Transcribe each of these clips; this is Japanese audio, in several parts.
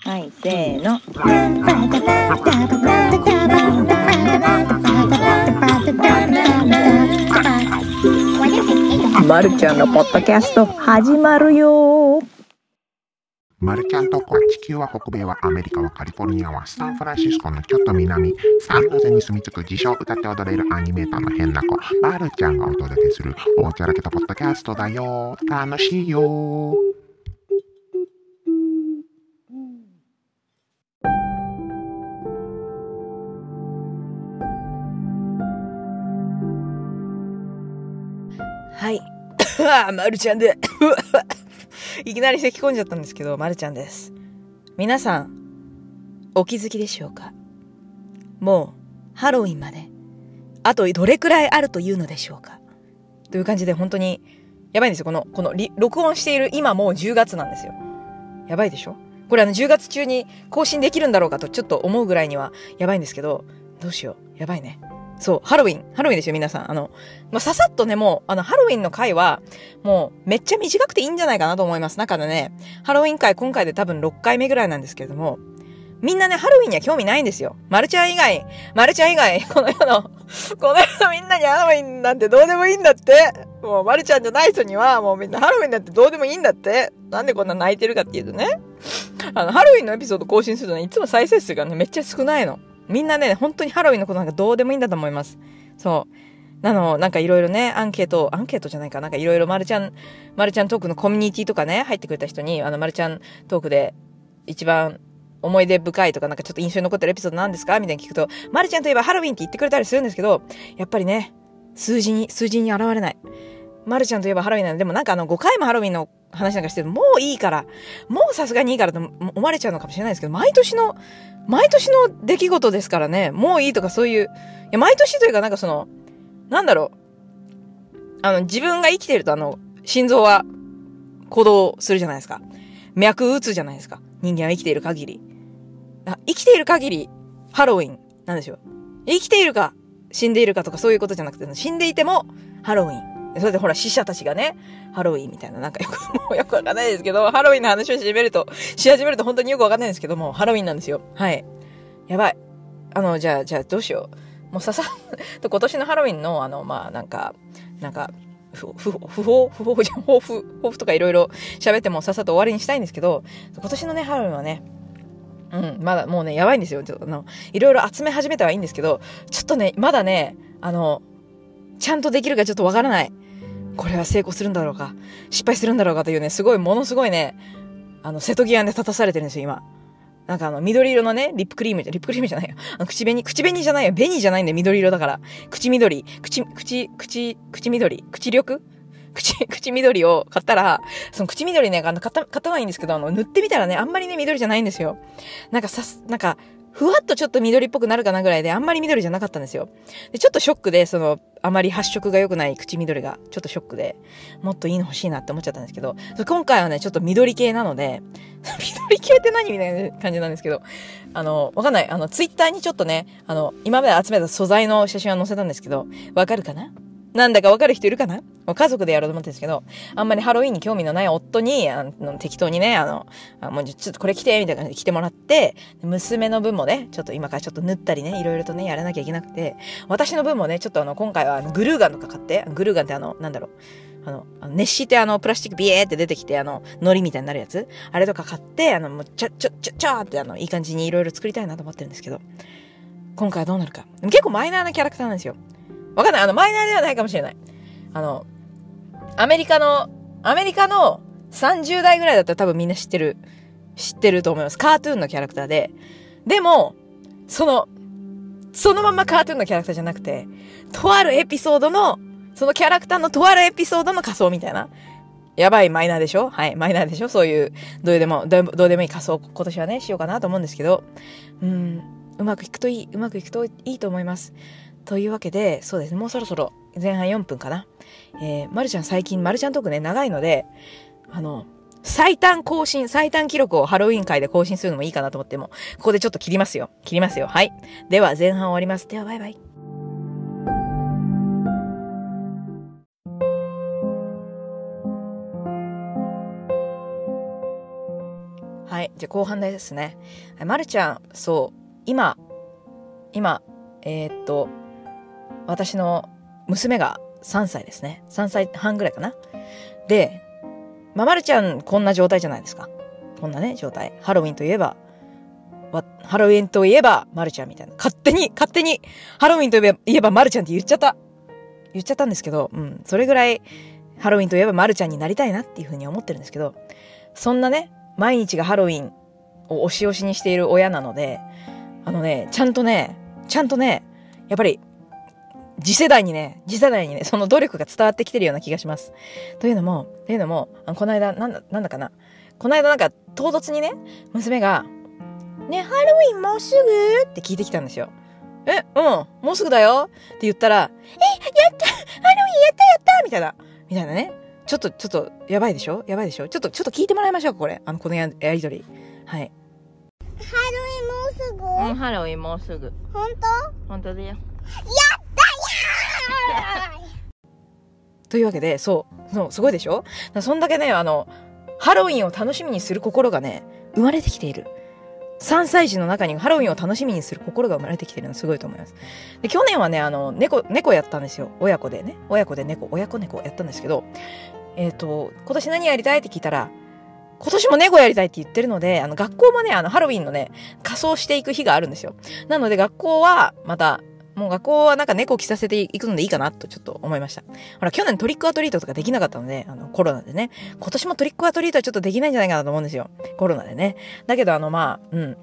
はい、せーの。まるちゃんのポッドキャスト始まるよ。マルちゃんとこは地球は北米はアメリカはカリフォルニアはサンフランシスコのちょっと南サンノゼに住み着く自称歌って踊れるアニメーターの変な子。マルちゃんがお届けするおちゃらけたポッドキャストだよ。楽しいよ。はい。まるちゃんで いきなり咳き込んじゃったんですけど、まるちゃんです。皆さん、お気づきでしょうか？もう、ハロウィンまで、あとどれくらいあるというのでしょうか？という感じで本当に、やばいんですよ。この、この、録音している今もう10月なんですよ。やばいでしょ？これあの10月中に更新できるんだろうかとちょっと思うぐらいにはやばいんですけど、どうしよう。やばいね。そう、ハロウィン。ハロウィンですよ、皆さん。あの、まあ、ささっとね、もう、あの、ハロウィンの回は、もう、めっちゃ短くていいんじゃないかなと思います。中でね、ハロウィン回、今回で多分6回目ぐらいなんですけれども、みんなね、ハロウィンには興味ないんですよ。マルちゃん以外、マルちゃん以外、この世の、この世のみんなにハロウィンなんてどうでもいいんだって。もう、マルちゃんじゃない人には、もうみんなハロウィンなんてどうでもいいんだって。なんでこんな泣いてるかっていうとね、あの、ハロウィンのエピソード更新するのにいつも再生数がね、めっちゃ少ないの。みんなね、本当にハロウィンのことなんかどうでもいいんだと思います。そう。なの、なんかいろいろね、アンケート、アンケートじゃないかなんかいろいろマルちゃん、マルちゃんトークのコミュニティとかね、入ってくれた人に、あの、マルちゃんトークで一番思い出深いとかなんかちょっと印象に残ってるエピソードなんですか？みたいに聞くと、マルちゃんといえばハロウィンって言ってくれたりするんですけど、やっぱりね、数字に、数字に現れない。マルちゃんといえばハロウィンなんで、でもなんかあの5回もハロウィンの話なんかしてるもういいから、もうさすがにいいからと思われちゃうのかもしれないですけど、毎年の、毎年の出来事ですからね、もういいとかそういう、いや、毎年というかなんかその、なんだろう。あの、自分が生きてるとあの、心臓は鼓動するじゃないですか。脈打つじゃないですか。人間は生きている限り。生きている限り、ハロウィンなんですよ。生きているか、死んでいるかとかそういうことじゃなくて、死んでいても、ハロウィン。それでほら、死者たちがね、ハロウィンみたいな、なんかよく、もうよくわかんないですけど、ハロウィンの話をし始めると、し始めると本当によくわかんないんですけども、ハロウィンなんですよ。はい。やばい。あの、じゃあ、じゃあどうしよう。もうささ、と今年のハロウィンの、あの、まあ、なんか、なんか、不、不、不法、不法じゃん、抱負、抱負とかいろいろ喋ってもさっさと終わりにしたいんですけど、今年のね、ハロウィンはね、うん、まだもうね、やばいんですよ。ちょっとあの、いろいろ集め始めたはいいんですけど、ちょっとね、まだね、あの、ちゃんとできるかちょっとわからない。これは成功するんだろうか、失敗するんだろうかというね、すごい、ものすごいね、あの、瀬戸際で立たされてるんですよ、今。なんかあの、緑色のね、リップクリーム、リップクリームじゃないよ。あの、口紅、口紅じゃないよ。紅じゃないんで、緑色だから。口緑、口、口、口、口緑、口緑？口、口緑を買ったら、その口緑ね、あの、買った、買ったのはいいんですけど、あの、塗ってみたらね、あんまりね、緑じゃないんですよ。なんかさなんか、ふわっとちょっと緑っぽくなるかなぐらいで、あんまり緑じゃなかったんですよ。で、ちょっとショックで、その、あまり発色が良くない口緑が、ちょっとショックで、もっといいの欲しいなって思っちゃったんですけど、今回はね、ちょっと緑系なので、緑系って何みたいな感じなんですけど、あの、わかんない。あの、ツイッターにちょっとね、あの、今まで集めた素材の写真は載せたんですけど、わかるかな？なんだかわかる人いるかな？家族でやろうと思ってるんですけど、あんまりハロウィンに興味のない夫に、あの適当にね、あの、あもうちょっとこれ着て、みたいな感じで着てもらって、娘の分もね、ちょっと今からちょっと縫ったりね、いろいろとね、やらなきゃいけなくて、私の分もね、ちょっとあの、今回はあのグルーガンとか買って、グルーガンってあの、なんだろう、あの、熱してあの、プラスチックビエーって出てきて、あの、海苔みたいになるやつあれとか買って、あの、もう、ちょ、ちょ、ちょ、ちょーってあの、いい感じにいろいろ作りたいなと思ってるんですけど、今回はどうなるか。結構マイナーなキャラクターなんですよ。わかんない。あの、マイナーではないかもしれない。あの、アメリカの、アメリカの30代ぐらいだったら多分みんな知ってる、知ってると思います。カートゥーンのキャラクターで。でも、その、そのままカートゥーンのキャラクターじゃなくて、とあるエピソードの、そのキャラクターのとあるエピソードの仮装みたいな。やばいマイナーでしょ？はい、マイナーでしょ？そういう、どうでも、どうでもいい仮装、今年はね、しようかなと思うんですけど、うん、うまくいくといい、うまくいくといいと思います。というわけで、そうですね、もうそろそろ前半4分かな。えー、まるちゃん最近、まるちゃんトークね、長いので、あの、最短更新、最短記録をハロウィン会で更新するのもいいかなと思っても、ここでちょっと切りますよ。切りますよ。はい。では、前半終わります。では、バイバイ。はい。じゃあ後半ですね。まるちゃん、そう、今、今、えーっと、私の娘が3歳ですね。3歳半ぐらいかな。で、まあ、まるちゃんこんな状態じゃないですか。こんなね、状態。ハロウィンといえば、わハロウィンといえば、まるちゃんみたいな。勝手に、勝手に、ハロウィンといえば、えばまるちゃんって言っちゃった。言っちゃったんですけど、うん。それぐらい、ハロウィンといえばまるちゃんになりたいなっていうふうに思ってるんですけど、そんなね、毎日がハロウィンを押し押しにしている親なので、あのね、ちゃんとね、ちゃんとね、やっぱり、次世代にね、次世代にね、その努力が伝わってきてるような気がします。というのも、というのも、あのこの間、なんだ、なんだかな。この間なんか、唐突にね、娘が、ね、ハロウィンもうすぐ？って聞いてきたんですよ。え、うん、もうすぐだよって言ったら、え、やったハロウィンやったやったみたいな、みたいなね。ちょっと、ちょっと、やばいでしょ？やばいでしょ？ちょっと、ちょっと聞いてもらいましょうか、これ。あの、このややりとり。はい。ハロウィンもうすぐ、うん、ハロウィンもうすぐ。本本当だよ。当 というわけで、そう、そう、すごいでしょ？そんだけね、あの、ハロウィンを楽しみにする心がね、生まれてきている。3歳児の中にハロウィンを楽しみにする心が生まれてきてるのすごいと思います。で、去年はね、あの、猫、猫やったんですよ。親子でね。親子で猫、親子猫やったんですけど、えっ、と、今年何やりたいって聞いたら、今年も猫やりたいって言ってるので、あの、学校もね、あの、ハロウィンのね、仮装していく日があるんですよ。なので、学校は、また、もう学校はなんか猫着させていくのでいいかなとちょっと思いました。ほら、去年トリックアトリートとかできなかったので、あの、コロナでね。今年もトリックアトリートはちょっとできないんじゃないかなと思うんですよ。コロナでね。だけど、あの、まあ、うん。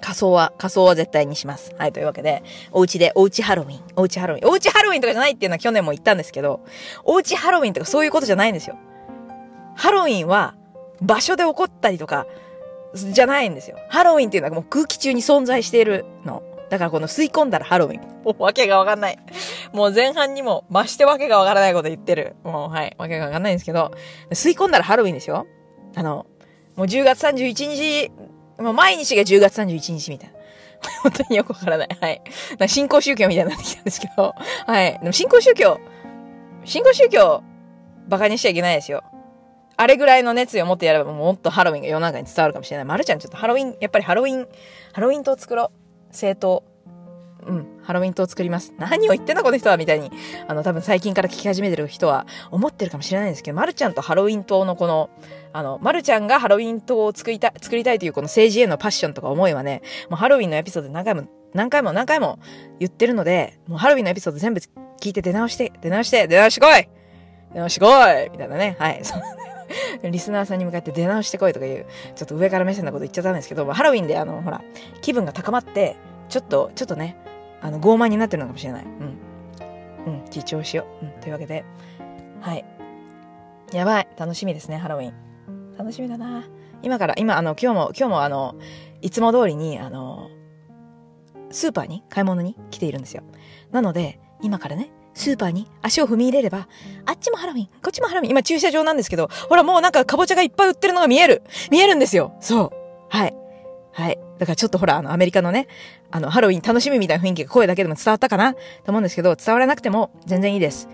仮装は、仮装は絶対にします。はい、というわけで、お家で、おうちハロウィン、おうちハロウィン、おうちハロウィンとかじゃないっていうのは去年も言ったんですけど、おうちハロウィンとかそういうことじゃないんですよ。ハロウィンは、場所で起こったりとか、じゃないんですよ。ハロウィンっていうのはもう空気中に存在しているの。だからこの吸い込んだらハロウィン。もうわけがわかんない。もう前半にも増してわけがわからないこと言ってる。もうはい。わけがわかんないんですけど、吸い込んだらハロウィンですよ。あの、もう10月31日、もう毎日が10月31日みたいな。本当によくわからない。はい。なんか新興宗教みたいになってきたんですけど、はい。でも新興宗教、新興宗教、バカにしちゃいけないですよ。あれぐらいの熱意を持ってやればもっとハロウィンが世の中に伝わるかもしれない。まるちゃんちょっとハロウィン、やっぱりハロウィン、ハロウィン島作ろう。政党。うん、ハロウィン島作ります。何を言ってんだこの人はみたいに、あの、多分最近から聞き始めてる人は思ってるかもしれないんですけど、まるちゃんとハロウィン島のこの、あの、まるちゃんがハロウィン島を作りたい、作りたいというこの政治へのパッションとか思いはね、もうハロウィンのエピソードで何回も、何回も何回も言ってるので、もうハロウィンのエピソード全部聞いて出直して、出直して、出直してこい出直してこいみたいなね。はい。そう リスナーさんに向かって出直してこいとかいう、ちょっと上から目線なこと言っちゃったんですけど、ハロウィンであの、ほら、気分が高まって、ちょっと、ちょっとね、あの、傲慢になってるのかもしれない。うん。うん、自重しよう。うん、というわけで、はい。やばい。楽しみですね、ハロウィン。楽しみだな今から、今、あの、今日も、今日もあの、いつも通りに、あの、スーパーに買い物に来ているんですよ。なので、今からね、スーパーに足を踏み入れれば、あっちもハロウィン、こっちもハロウィン。今駐車場なんですけど、ほらもうなんかかぼちゃがいっぱい売ってるのが見える。見えるんですよ。そう。はい。はい。だからちょっとほら、あの、アメリカのね、あの、ハロウィン楽しみみたいな雰囲気が声だけでも伝わったかな？と思うんですけど、伝わらなくても全然いいです。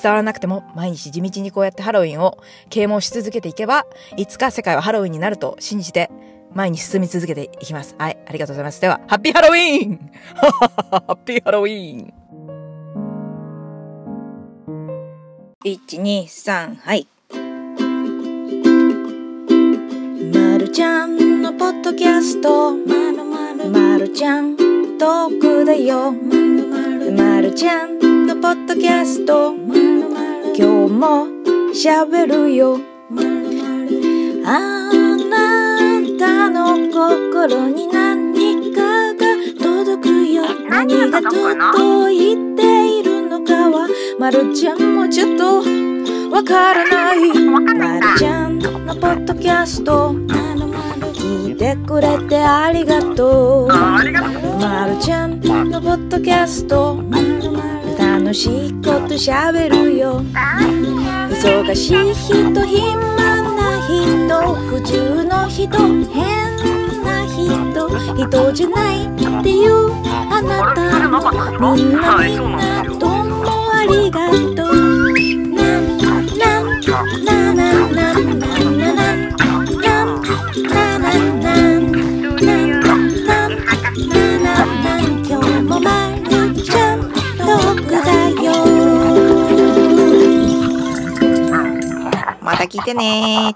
伝わらなくても毎日地道にこうやってハロウィンを啓蒙し続けていけば、いつか世界はハロウィンになると信じて、前に進み続けていきます。はい。ありがとうございます。では、ハッピーハロウィーン ハッピーハロウィン1、2、3、はい。まるちゃんのポッドキャスト、まるまるまるちゃん、トークだよ。まるまるまるちゃんのポッドキャスト、まるまる今日も喋るよ。まるまるあなたの心に何かが届くよ。何が届いてまるちゃんもちょっとわからない。まるちゃんのポッドキャスト、聞いてくれてありがとう。まるちゃんのポッドキャスト、楽しいことしゃべるよ。忙しい人、暇な人、普通の人、変な人、人じゃないっていうあなたもみんなみんなどうもありがとう」「なんなんなんなんなんなんまた聞いてね